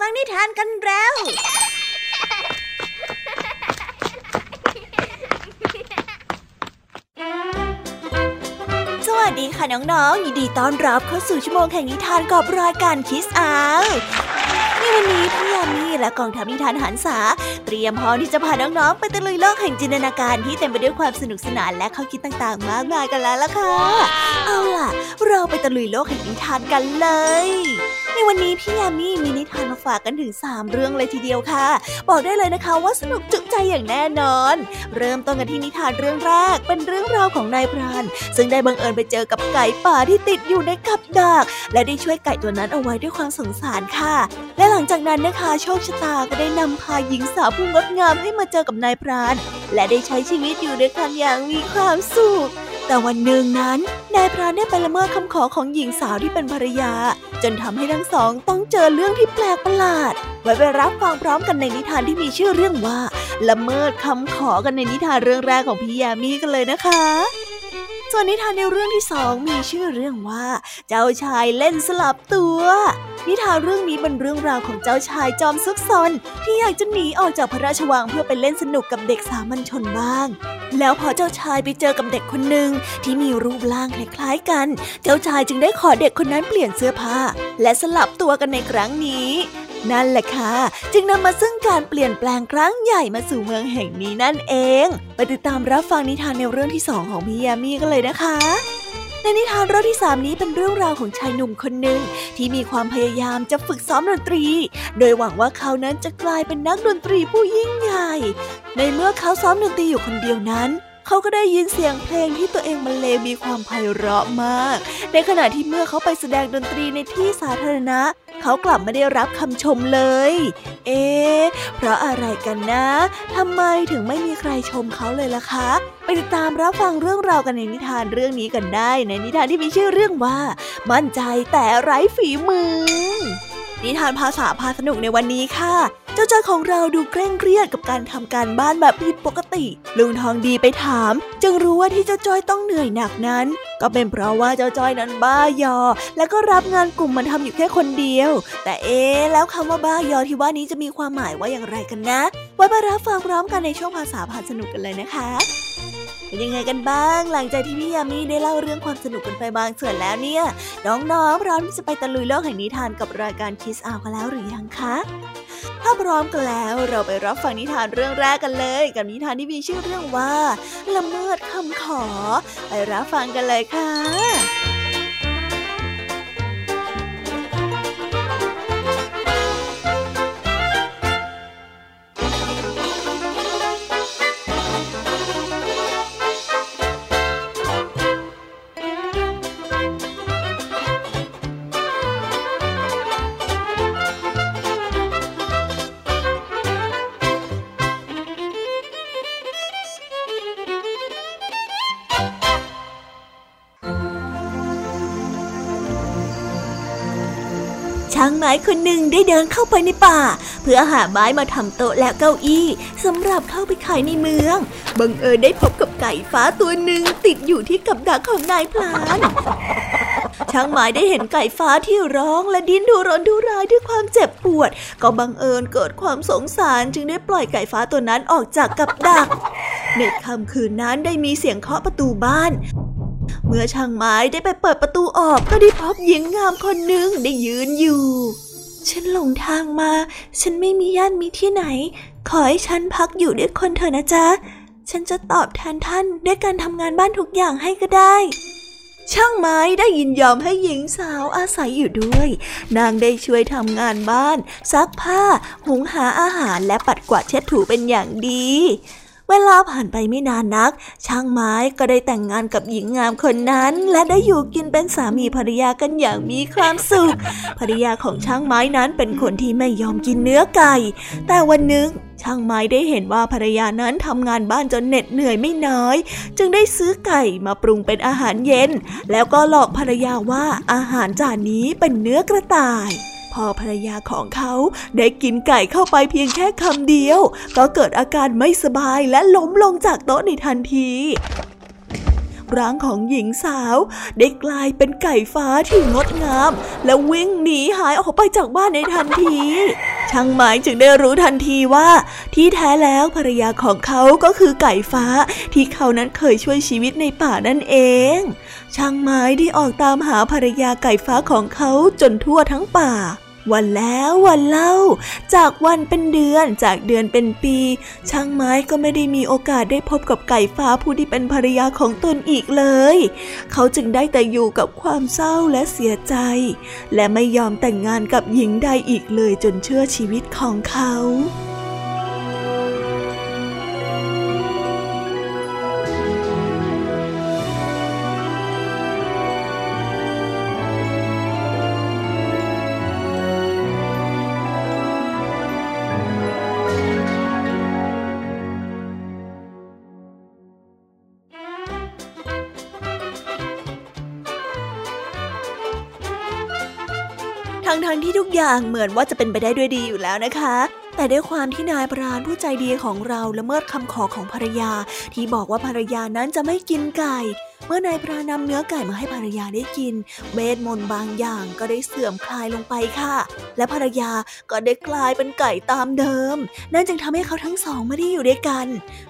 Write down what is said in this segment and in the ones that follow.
ฟังนิทานกันแล้ว สวัสดีค่ะน้องๆ ยินดีต้อนรับเข้าสู่ชั่วโมงแห่งนิทานกับรายการคิสอาในวันนี้พี่ยามีและกองทัพนิทานหันษา เตรียมพร้อมที่จะพาน้องๆ ไปตะลุยโลกแห่งจินตนาการที่เต็มไปด้วยความสนุกสนานและข้อคิดต่างๆ มากมายกันแล้วล่ะค่ะ เอาล่ะ เราไปตะลุยโลกแห่งนิทานกันเลย ในวันนี้พี่ยามีมีนิทานมาฝากกันถึง 3 เรื่องเลยทีเดียวค่ะ บอกได้เลยนะคะว่าสนุกจุใจอย่างแน่นอน เริ่มต้นกันที่นิทานเรื่องแรกเป็นเรื่องราวของนายพราน ซึ่งได้บังเอิญไปเจอกับไก่ป่าที่ติดอยู่ในกับดัก และได้ช่วยไก่ตัวนั้นเอาไว้ด้วยความสงสารค่ะ และหลังจากนั้นนะคะโชคชะตาก็ได้นำพาหญิงสาวผู้งดงามให้มาเจอกับนายพราน และได้ใช้ชีวิตอยู่ด้วยกันอย่างมีความสุข แต่วันหนึ่งนั้น นายพรานได้ไปละเมิดคำขอของหญิงสาวที่เป็นภรรยา จนทำให้ทั้งสองต้องเจอเรื่องที่แปลกประหลาด ไว้ไปรับฟังพร้อมกันในนิทานที่มีชื่อเรื่องว่า ละเมิดคำขอกันในนิทานเรื่องแรกของพี่ยามีกันเลยนะคะ ส่วนนิทานในเรื่องที่สองมีชื่อเรื่องว่า เจ้าชายเล่นสลับตัว นิทานเรื่องนี้เป็นเรื่องราวของเจ้าชายจอมซุกซนที่อยากจะหนีออกจากพระราชวังเพื่อไปเล่นสนุกกับเด็กสามัญชนบ้าง แล้วพอเจ้าชายไปเจอกับเด็กคนหนึ่งที่มีรูปร่างคล้ายๆกัน เจ้าชายจึงได้ขอเด็กคนนั้นเปลี่ยนเสื้อผ้า และสลับตัวกันในครั้งนี้ นั่นแหละค่ะ จึงนำมาซึ่งการเปลี่ยนแปลงครั้งใหญ่มาสู่เมืองแห่งนี้นั่นเอง ไปติดตามรับฟังนิทานในเรื่องที่สองของพี่ยามีกันเลยนะคะในนิทานเรื่องที่สามนี้เป็นเรื่องราวของชายหนุ่มคนหนึ่งที่มีความพยายามจะฝึกซ้อมดนตรี โดยหวังว่าเขานั้นจะกลายเป็นนักดนตรีผู้ยิ่งใหญ่ ในเมื่อเขาซ้อมดนตรีอยู่คนเดียวนั้น เขาก็ได้ยินเสียงเพลงที่ตัวเองบรรเลงมีความไพเราะมาก ในขณะที่เมื่อเขาไปแสดงดนตรีในที่สาธารณะ เขากลับไม่ได้รับคำชมเลย เอ๊ะเพราะอะไรกันนะทำไมถึงไม่มีใครชมเขาเลยล่ะคะ ไปติดตามรับฟังเรื่องราวกันในนิทานเรื่องนี้กันได้ ในนิทานที่มีชื่อเรื่องว่า มั่นใจแต่ไร้ฝีมือ นิทานภาษาพาสนุกในวันนี้ค่ะ เจ้าจ้อยของเราดูเคร่งเครียดกับการทำการบ้านแบบผิดปกติ ลุงทองดีไปถาม จึงรู้ว่าที่เจ้าจ้อยต้องเหนื่อยหนักนั้น ก็เป็นเพราะว่าเจ้าจ้อยนั้นบ้ายอ และก็รับงานกลุ่มมันทำอยู่แค่คนเดียว แต่เอ๊แล้วคำว่าบ้ายอที่ว่านี้จะมีความหมายว่าอย่างไรกันนะ ไว้มารับฟังพร้อมกันในช่วงภาษาพาสนุกกันเลยนะคะ เป็นยังไงกันบ้าง หลังจากที่พี่ยามีได้เล่าเรื่องความสนุกกันไปบางส่วนแล้วเนี่ย น้องๆพร้อมที่จะไปตะลุยโลกแห่งนิทานกับรายการคิสอากันแล้วหรือยังคะถ้าพร้อมกันแล้วเราไปรับฟังนิทานเรื่องแรกกันเลย กับนิทานที่มีชื่อเรื่องว่า ละเมิดคำขอ ไปรับฟังกันเลยค่ะางไม้คนหนึ่งได้เดินเข้าไปในป่า เพื่อหาไม้มาทำโต๊ะและเก้าอี้สำหรับเข้าไปขายในเมือง บังเอิญได้พบกับไก่ฟ้าตัวหนึ่งติดอยู่ที่กับดักของนายพลานช่างไม้ได้เห็นไก่ฟ้าที่ร้องและดิ้นทุรนทุรายด้วยความเจ็บปวด ก็บังเอิญเกิดความสงสารจึงได้ปล่อยไก่ฟ้าตัวนั้นออกจากกับดัก ในค่ำคืนนั้นได้มีเสียงเคาะประตูบ้านเมื่อช่างไม้ได้ไปเปิดประตูออกก็ได้พบหญิงงามคนหนึ่งได้ยืนอยู่ ฉันหลงทางมา ฉันไม่มีญาติมีที่ไหน ขอให้ฉันพักอยู่ด้วยคนเถอะนะจ๊ะ ฉันจะตอบแทนท่านด้วยการทำงานบ้านทุกอย่างให้ก็ได้ช่างไม้ได้ยินยอมให้หญิงสาวอาศัยอยู่ด้วย นางได้ช่วยทำงานบ้าน ซักผ้า หุงหาอาหารและปัดกวาดเช็ดถูเป็นอย่างดี เวลาผ่านไปไม่นานนัก ช่างไม้ก็ได้แต่งงานกับหญิงงามคนนั้น และได้อยู่กินเป็นสามีภรรยากันอย่างมีความสุข ภรรยาของช่างไม้นั้นเป็นคนที่ไม่ยอมกินเนื้อไก่ แต่วันหนึ่งช่างไม้ได้เห็นว่าภรรยานั้นทำงานบ้านจนเหน็ดเหนื่อยไม่น้อย จึงได้ซื้อไก่มาปรุงเป็นอาหารเย็น แล้วก็หลอกภรรยาว่าอาหารจานนี้เป็นเนื้อกระต่าย พอภรรยาของเขาได้กินไก่เข้าไปเพียงแค่คำเดียว ก็เกิดอาการไม่สบายและล้มลงจากโต๊ะในทันทีร่างของหญิงสาวได้กลายเป็นไก่ฟ้าที่งดงาม และวิ่งหนีหายออกไปจากบ้านในทันที ช่างไม้จึงได้รู้ทันทีว่า ที่แท้แล้วภรรยาของเขาก็คือไก่ฟ้าที่เขานั้นเคยช่วยชีวิตในป่านั่นเอง ช่างไม้ได้ออกตามหาภรรยาไก่ฟ้าของเขาจนทั่วทั้งป่า วันแล้ววันเล่า จากวันเป็นเดือนจากเดือนเป็นปี ช่างไม้ก็ไม่ได้มีโอกาสได้พบกับไก่ฟ้าผู้ที่เป็นภรรยาของตนอีกเลย เขาจึงได้แต่อยู่กับความเศร้าและเสียใจ และไม่ยอมแต่งงานกับหญิงใดอีกเลยจนเชื่อชีวิตของเขาางเหมือนว่าจะเป็นไปได้ด้วยดีอยู่แล้วนะคะ แต่ด้วยความที่นายพรานผู้ใจดีของเราละเมิดคำขอของภรรยา ที่บอกว่าภรรยานั้นจะไม่กินไก่เมื่อนายพรานำเนื้อไก่มาให้ภรรยาได้กิน เวทมนต์บางอย่างก็ได้เสื่อมคลายลงไปค่ะ และภรรยาก็ได้กลายเป็นไก่ตามเดิม นั่นจึงทำให้เขาทั้งสองไม่ได้อยู่ด้วยกัน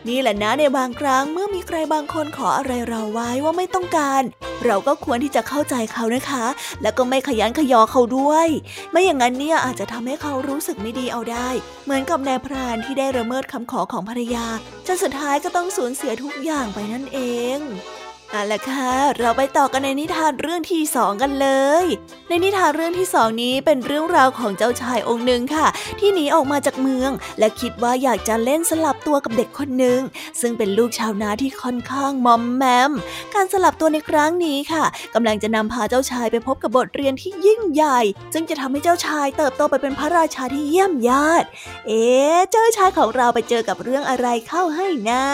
นี่แหละนะในบางครั้งเมื่อมีใครบางคนขออะไรเราไว้ว่าไม่ต้องการ เราก็ควรที่จะเข้าใจเขานะคะ แล้วก็ไม่ขยันขยอเขาด้วย ไม่อย่างนั้นเนี่ยอาจจะทำให้เขารู้สึกไม่ดีเอาได้ เหมือนกับนายพรานที่ได้ระเมิดคำขอของภรรยาจนสุดท้ายก็ต้องสูญเสียทุกอย่างไปนั่นเอง เอาละค่ะ เราไปต่อกันในนิทานเรื่องที่สองกันเลย ในนิทานเรื่องที่สองนี้เป็นเรื่องราวของเจ้าชายองค์หนึ่งค่ะ ที่หนีออกมาจากเมือง และคิดว่าอยากจะเล่นสลับตัวกับเด็กคนหนึ่งซึ่งเป็นลูกชาวนาที่ค่อนข้างมอมแมม การสลับตัวในครั้งนี้ค่ะกำลังจะนำพาเจ้าชายไปพบกับบทเรียนที่ยิ่งใหญ่ ซึ่งจะทำให้เจ้าชายเติบโตไปเป็นพระราชาที่เยี่ยมยอด เอ๊เจ้าชายของเราไปเจอกับเรื่องอะไรเข้าให้นะ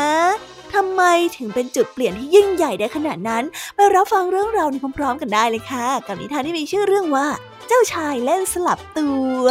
ทำไมถึงเป็นจุดเปลี่ยนที่ยิ่งใหญ่ได้ขนาดนั้น ไปรับฟังเรื่องราวนี้พร้อมๆ กันได้เลยค่ะ กับนิทานที่มีชื่อเรื่องว่า เจ้าชายเล่นสลับตัว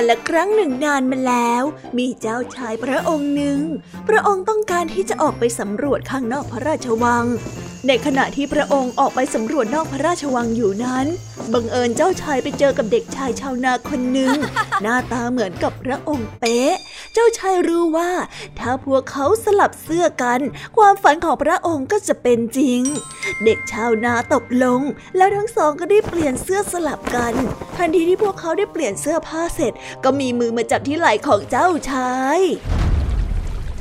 กันละครั้งหนึ่งนานมาแล้ว มีเจ้าชายพระองค์หนึ่ง พระองค์ต้องการที่จะออกไปสำรวจข้างนอกพระราชวัง ในขณะที่พระองค์ออกไปสำรวจนอกพระราชวังอยู่นั้น บังเอิญเจ้าชายไปเจอกับเด็กชายชาวนาคนหนึ่ง หน้าตาเหมือนกับพระองค์เป๊ะเจ้าชายรู้ว่า ถ้าพวกเขาสลับเสื้อกัน ความฝันของพระองค์ก็จะเป็นจริง เด็กชาวนาตกลง แล้วทั้งสองก็ได้เปลี่ยนเสื้อสลับกัน ทันทีที่พวกเขาได้เปลี่ยนเสื้อผ้าเสร็จ ก็มีมือมาจับที่ไหล่ของเจ้าชาย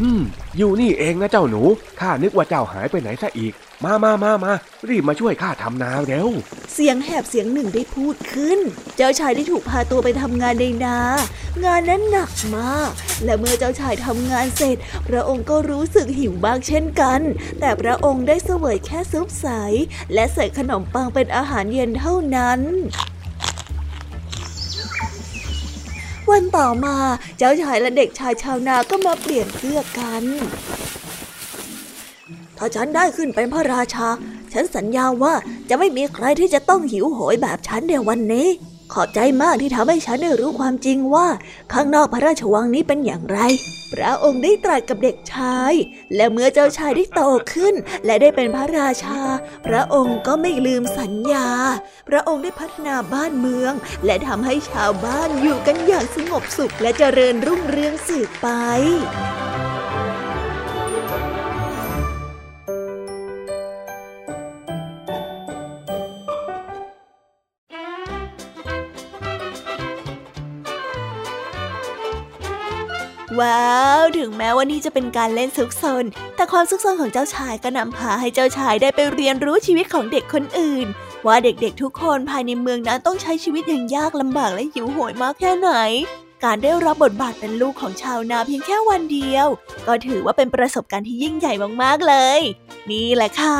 อืมอยู่นี่เองนะเจ้าหนู ข้านึกว่าเจ้าหายไปไหนซะอีก มามามามารีบมาช่วยข้าทำนาเร็ว เสียงแหบเสียงหนึ่งได้พูดขึ้น เจ้าชายได้ถูกพาตัวไปทำงานในนา งานนั้นหนักมาก และเมื่อเจ้าชายทำงานเสร็จ พระองค์ก็รู้สึกหิวบ้างเช่นกัน แต่พระองค์ได้เสวยแค่ซุปใส และใส่ขนมปังเป็นอาหารเย็นเท่านั้นวันต่อมาเจ้าชายและเด็กชายชาวนาก็มาเปลี่ยนเสื้อกัน ถ้าฉันได้ขึ้นเป็นพระราชา ฉันสัญญาว่าจะไม่มีใครที่จะต้องหิวโหยแบบฉันในวันนี้ ขอบใจมากที่ทำให้ฉันได้รู้ความจริงว่า ข้างนอกพระราชวังนี้เป็นอย่างไร พระองค์ได้ตรัสกับเด็กชาย และเมื่อเจ้าชายได้โตขึ้น และได้เป็นพระราชา พระองค์ก็ไม่ลืมสัญญา พระองค์ได้พัฒนาบ้านเมือง และทำให้ชาวบ้านอยู่กันอย่างสงบสุขและเจริญรุ่งเรืองสืบไป ว้าว ถึงแม้ว่านี่จะเป็นการเล่นซุกซน แต่ความซุกซนของเจ้าชายก็นำพาให้เจ้าชายได้ไปเรียนรู้ชีวิตของเด็กคนอื่น ว่าเด็กๆทุกคนภายในเมืองนั้นต้องใช้ชีวิตอย่างยากลำบากและหิวโหยมากแค่ไหน การได้รับบทบาทเป็นลูกของชาวนาเพียงแค่วันเดียว ก็ถือว่าเป็นประสบการณ์ที่ยิ่งใหญ่มากๆเลย นี่แหละค่ะ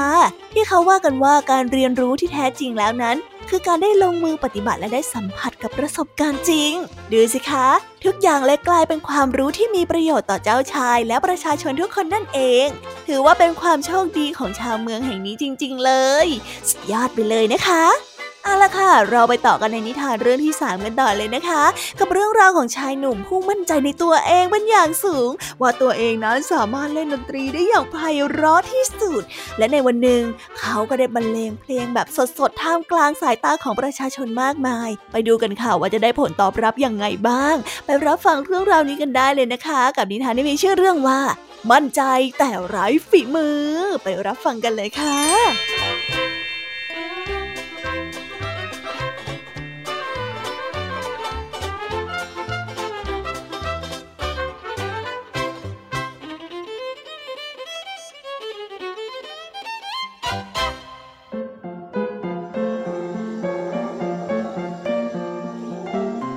ที่เขาว่ากันว่าการเรียนรู้ที่แท้จริงแล้วนั้น คือการได้ลงมือปฏิบัติและได้สัมผัสกับประสบการณ์จริง ดูสิคะ ทุกอย่างเลยกลายเป็นความรู้ที่มีประโยชน์ต่อเจ้าชายและประชาชนทุกคนนั่นเอง ถือว่าเป็นความโชคดีของชาวเมืองแห่งนี้จริง ๆ เลย สุดยอดไปเลยนะคะ เอาละค่ะ เราไปต่อกันในนิทานเรื่องที่ 3 กันต่อเลยนะคะ กับเรื่องราวของชายหนุ่มผู้มั่นใจในตัวเองเป็นอย่างสูง ว่าตัวเองนั้นสามารถเล่นดนตรีได้อย่างไพเราะที่สุด และในวันหนึ่งเขาก็ได้บรรเลงเพลงแบบสดๆท่ามกลางสายตาของประชาชนมากมาย ไปดูกันค่ะว่าจะได้ผลตอบรับอย่างไงบ้าง ไปรับฟังเรื่องราวนี้กันได้เลยนะคะ กับนิทานที่มีชื่อเรื่องว่า มั่นใจแต่ไร้ฝีมือ ไปรับฟังกันเลยค่ะ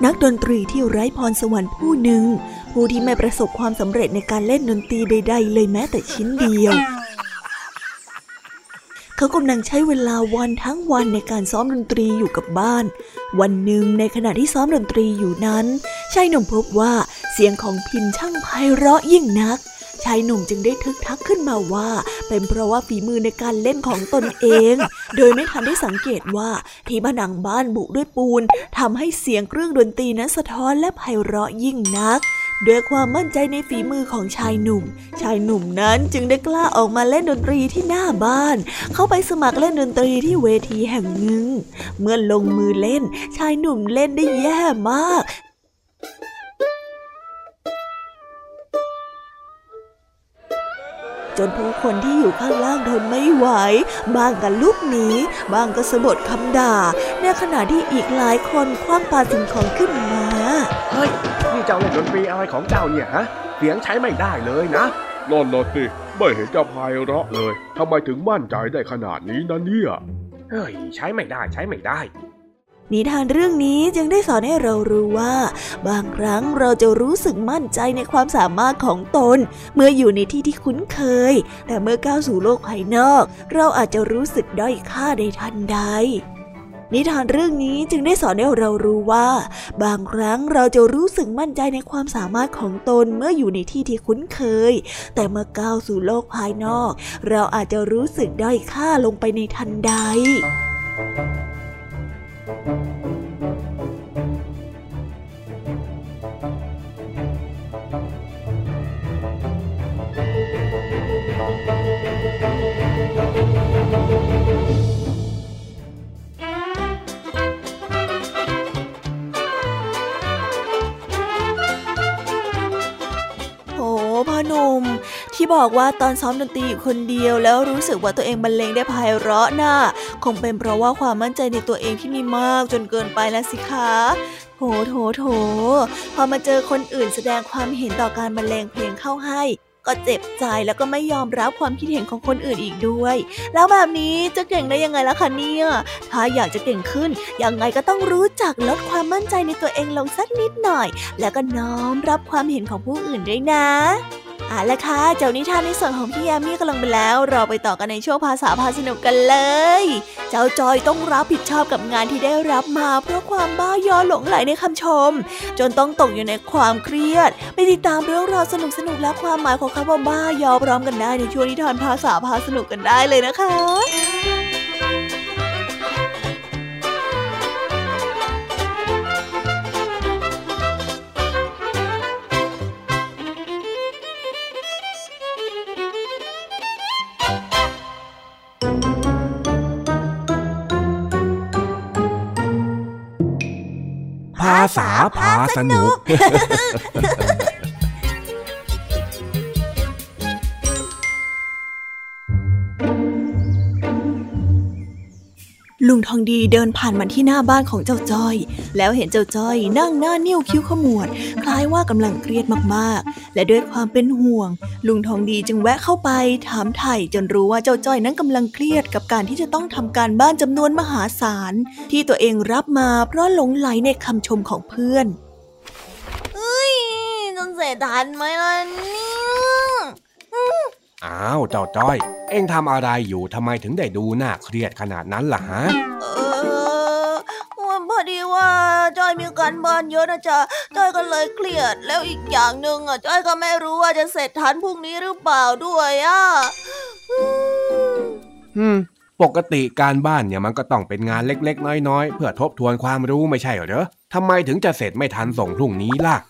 นักดนตรีที่ไร้พรสวรรค์ผู้หนึ่ง ผู้ที่ไม่ประสบความสำเร็จในการเล่นดนตรีใด ๆ เลยแม้แต่ชิ้นเดียวเขากำลังใช้เวลาวันทั้งวันในการซ้อมดนตรีอยู่กับบ้าน วันหนึ่งในขณะที่ซ้อมดนตรีอยู่นั้น ชายหนุ่มพบว่าเสียงของพินช่างไพเราะยิ่งนัก ชายหนุ่มจึงได้ทึกทักขึ้นมาว่า เป็นเพราะว่าฝีมือในการเล่นของตนเอง โดยไม่ทันได้สังเกตว่าที่ผนังบ้านบุด้วยปูนทำให้เสียงเครื่องดนตรีนั้นสะท้อนและไพเราะยิ่งนักด้วยความมั่นใจในฝีมือของชายหนุ่ม ชายหนุ่มนั้นจึงได้กล้าออกมาเล่นดนตรีที่หน้าบ้าน เข้าไปสมัครเล่นดนตรีที่เวทีแห่งหนึ่ง เมื่อลงมือเล่น ชายหนุ่มเล่นได้แย่มาก จนผู้คนที่อยู่ข้างล่างทนไม่ไหว บางก็ลุกหนี บางก็สะบดคำด่า ในขณะที่อีกหลายคนคว้างปาสิ่งของขึ้นมา เฮ้ย นี่เจ้าเล่นดนตรีอะไรของเจ้าเนี่ยฮะ เสียงใช้ไม่ได้เลยนะนอนนอสิไม่เห็นจะพายเราะเลย ทำไมถึงมั่นใจได้ขนาดนี้นะเนี่ย เฮ้ย ใช้ไม่ได้ใช้ไม่ได้ นิทานเรื่องนี้จึงได้สอนให้เรารู้ว่า บางครั้งเราจะรู้สึกมั่นใจในความสามารถของตน เมื่ออยู่ในที่ที่คุ้นเคย แต่เมื่อก้าวสู่โลกภายนอก เราอาจจะรู้สึกด้อยค่าในทันใดนิทานเรื่องนี้จึงได้สอนให้เรารู้ว่า บางครั้งเราจะรู้สึกมั่นใจในความสามารถของตนเมื่ออยู่ในที่ที่คุ้นเคย แต่เมื่อก้าวสู่โลกภายนอก เราอาจจะรู้สึกด้อยค่าลงไปในทันใด บอกว่าตอนซ้อมดนตรีอยู่คนเดียว แล้วรู้สึกว่าตัวเองบรรเลงได้ไพเราะน่ะคงเป็นเพราะว่าความมั่นใจในตัวเองที่มีมากจนเกินไปแล้วสิคะโถโถโถ พอมาเจอคนอื่นแสดงความเห็นต่อการบรรเลงเพลงเข้าให้ ก็เจ็บใจแล้วก็ไม่ยอมรับความคิดเห็นของคนอื่นอีกด้วย แล้วแบบนี้จะเก่งได้ยังไงล่ะคะเนี่ย ถ้าอยากจะเก่งขึ้นยังไงก็ต้องรู้จักลดความมั่นใจในตัวเองลงสักนิดหน่อย แล้วก็น้อมรับความเห็นของผู้อื่นด้วยนะ เอาละค่ะเจ้านิทานในส่วนของพี่ยามีกำลังไปแล้ว เราไปต่อกันในช่วงภาษาพาสนุกกันเลย เจ้าจอยต้องรับผิดชอบกับงานที่ได้รับมาเพราะความบ้ายอหลงไหลในคำชม จนต้องตกอยู่ในความเครียด ไปติดตามเรื่องราวสนุกสนุกและความหมายของคำว่าบ้ายอพร้อมกันได้ในช่วงนิทานภาษาพาสนุกกันได้เลยนะคะาษาพาสนุก ลุงทองดีเดินผ่านมาที่หน้าบ้านของเจ้าจ้อย แล้วเห็นเจ้าจ้อยนั่งหน้านิ้วคิ้วขมวด คล้ายว่ากำลังเครียดมากๆ และด้วยความเป็นห่วง ลุงทองดีจึงแวะเข้าไป ถามไถ่จนรู้ว่าเจ้าจ้อยนั้นกำลังเครียดกับการที่จะต้องทำการบ้านจำนวนมหาศาล ที่ตัวเองรับมาเพราะหลงไหลในคำชมของเพื่อนเสร็จทันไหมล่ะนี่ อ้าวเจ้าจ้อย เอ็งทำอะไรอยู่ทำไมถึงได้ดูน่าเครียดขนาดนั้นล่ะฮะเออวันพอดีว่าจอยมีการบ้านเยอะนะจ๊ะจอยก็เลยเครียด แล้วอีกอย่างหนึ่งอะจอยก็ไม่รู้ว่าจะเสร็จทันพรุ่งนี้หรือเปล่าด้วยอะอืมอืมปกติการบ้านเนี่ยมันก็ต้องเป็นงานเล็กๆ น้อยๆ เพื่อทบทวนความรู้ไม่ใช่เหรอทำไมถึงจะเสร็จไม่ทันส่งพรุ่งนี้ล่ะค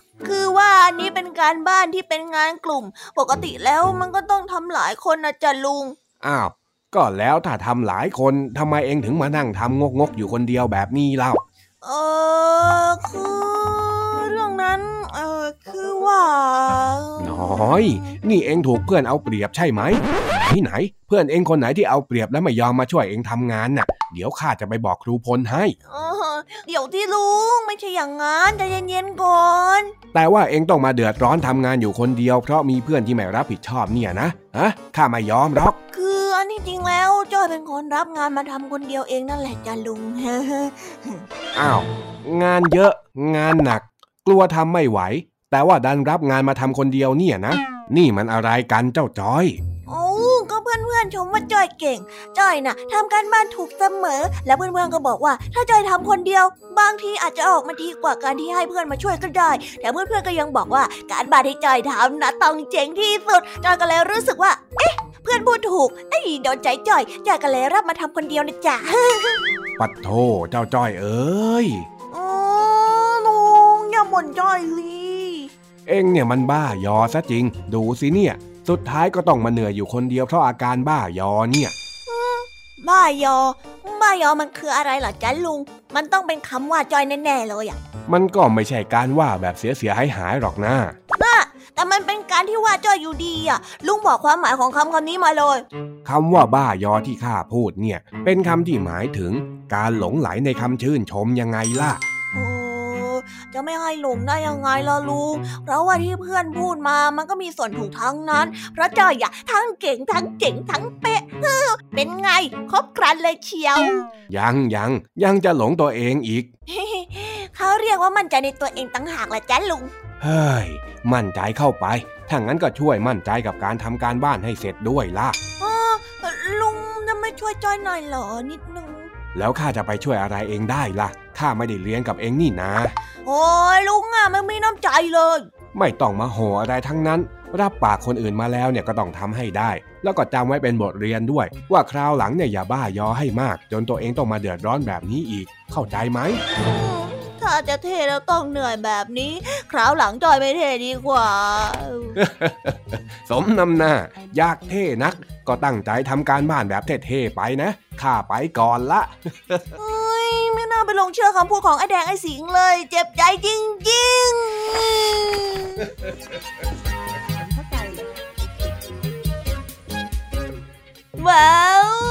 ือว่าอันนี้เป็นการบ้านที่เป็นงานกลุ่ม ปกติแล้วมันก็ต้องทำหลายคนนะจ๊ะลุง อ้าวก็แล้วถ้าทำหลายคนทำไมเอ็งถึงมานั่งทำงกๆอยู่คนเดียวแบบนี้เล่า เออคือ เรื่องนั้น เออคือว่าน้อย นี่เอ็งถูกเพื่อนเอาเปรียบใช่ไหมไหนไหน เพื่อนเอ็งคนไหนที่เอาเปรียบและไม่ยอมมาช่วยเอ็งทำงานน่ะ เดี๋ยวข้าจะไปบอกครูพลให้เออเดี๋ยวที่ลุงไม่ใช่อย่างนั้นใจเย็นๆก่อน แต่ว่าเอ็งต้องมาเดือดร้อนทำงานอยู่คนเดียวเพราะมีเพื่อนที่ไม่รับผิดชอบเนี่ยนะฮะข้าไม่ยอมหรอก คืออันที่จริงแล้วจอยเป็นคนรับงานมาทำคนเดียวเองนั่นแหละจ้ะลุงอ้าวงานเยอะงานหนักก ลัวทำไม่ไหว แต่ว่าดันรับงานมาทำคนเดียวเนี่ยนะ นี่มันอะไรกันเจ้าจอยโอ้ก็เพื่อนๆชมว่าจอยเก่ง จอยน่ะทำการบ้านถูกเสมอ แล้วเพื่อนๆก็บอกว่า ถ้าจอยทำคนเดียว บางทีอาจจะออกมาดีกว่าการที่ให้เพื่อนมาช่วยก็ได้ แต่เพื่อนๆก็ยังบอกว่าการบ้านที่จอยทำนะต้องเจ๋งที่สุด จอยก็เลยรู้สึกว่า เอ๊ะ เพื่อนพูดถูกไอ้ยโดนใจจอยจอยก็เลยรับมาทำคนเดียวนะจ๊ะปัดโทเจ้าจ้อยเอ้ยอ๋อลุ งอย่าบ่นจอยลี เอ็งเนี่ยมันบ้ายอซะจริง ดูสิเนี่ย สุดท้ายก็ต้องมาเหนื่อยอยู่คนเดียวเพราะอาการบ้ายอเนี่ยบ้ายอ บ้ายอมันคืออะไรเหรอจ๊ะลุง มันต้องเป็นคำว่าจอยแน่ๆเลยอะมันก็ไม่ใช่การว่าแบบเสียเสียหายหายๆหรอกนะแต่มันเป็นการที่ว่าจอยอยู่ดีอะลุงบอกความหมายของคำคำนี้มาเลยคำว่าบ้ายอที่ข้าพูดเนี่ย เป็นคำที่หมายถึง การหลงไหลในคำชื่นชมยังไงล่ะโอ้ จะไม่ให้หลงได้ยังไงล่ะลุง เพราะว่าที่เพื่อนพูดมามันก็มีส่วนถูกทั้งนั้น เพราะจอยอะทั้งเก่งทั้งเจ๋งทั้งเป๊ะเฮ้อเป็นไง ครบครันเลยเชียว ยังยังยังจะหลงตัวเองอีก เขาเรียกว่ามั่นใจในตัวเองตั้งหากละจ้ะลุง เฮ้ย มั่นใจเข้าไป ถ้างั้นก็ช่วยมั่นใจกับการทำการบ้านให้เสร็จด้วยล่ะอ๋อลุงจะไม่ช่วยจอยหน่อยเหรอนิดนึง แล้วข้าจะไปช่วยอะไรเองได้ล่ะข้าไม่ได้เลี้ยงกับเองนี่นะ โอ้ยลุงอะไม่มีน้ำใจเลย ไม่ต้องมาโหอะไรทั้งนั้น รับปากคนอื่นมาแล้วเนี่ยก็ต้องทำให้ได้ แล้วก็จำไว้เป็นบทเรียนด้วย ว่าคราวหลังเนี่ยอย่าบ้ายอให้มาก จนตัวเองต้องมาเดือดร้อนแบบนี้อีก เข้าใจไหมอืม ถ้าจะเทแล้วต้องเหนื่อยแบบนี้ คราวหลังจอยไม่เทดีกว่า สมนำหน้า อยากเท่นัก ก็ตั้งใจทำการบ้านแบบเท่ๆไปนะ ข้าไปก่อนละเอ้ย ไม่น่าไปลงเชื่อคำพูดของไอ้แดงไอ้สิงเลย เจ็บใจจริงๆว้าว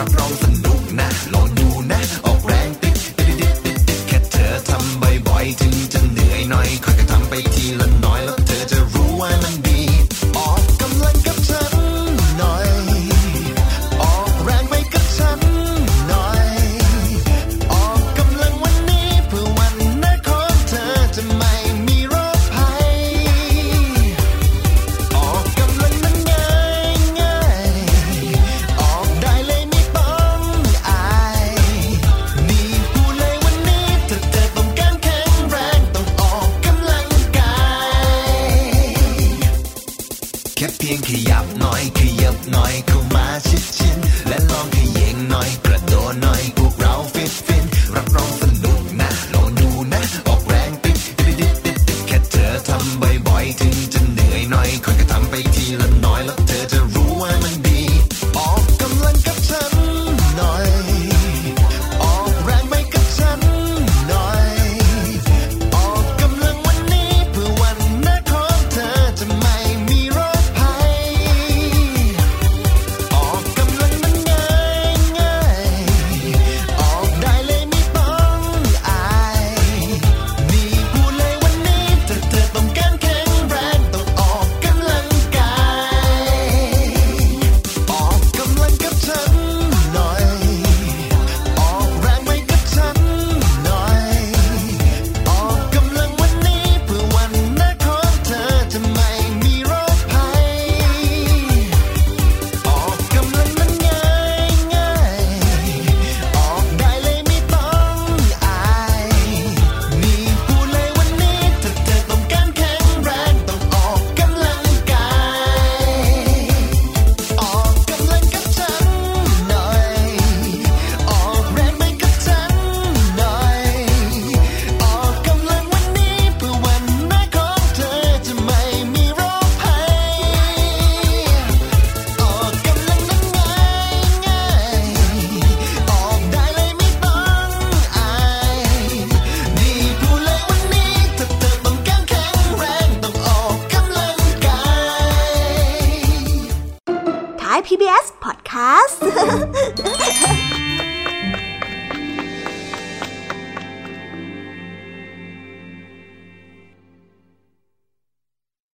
อ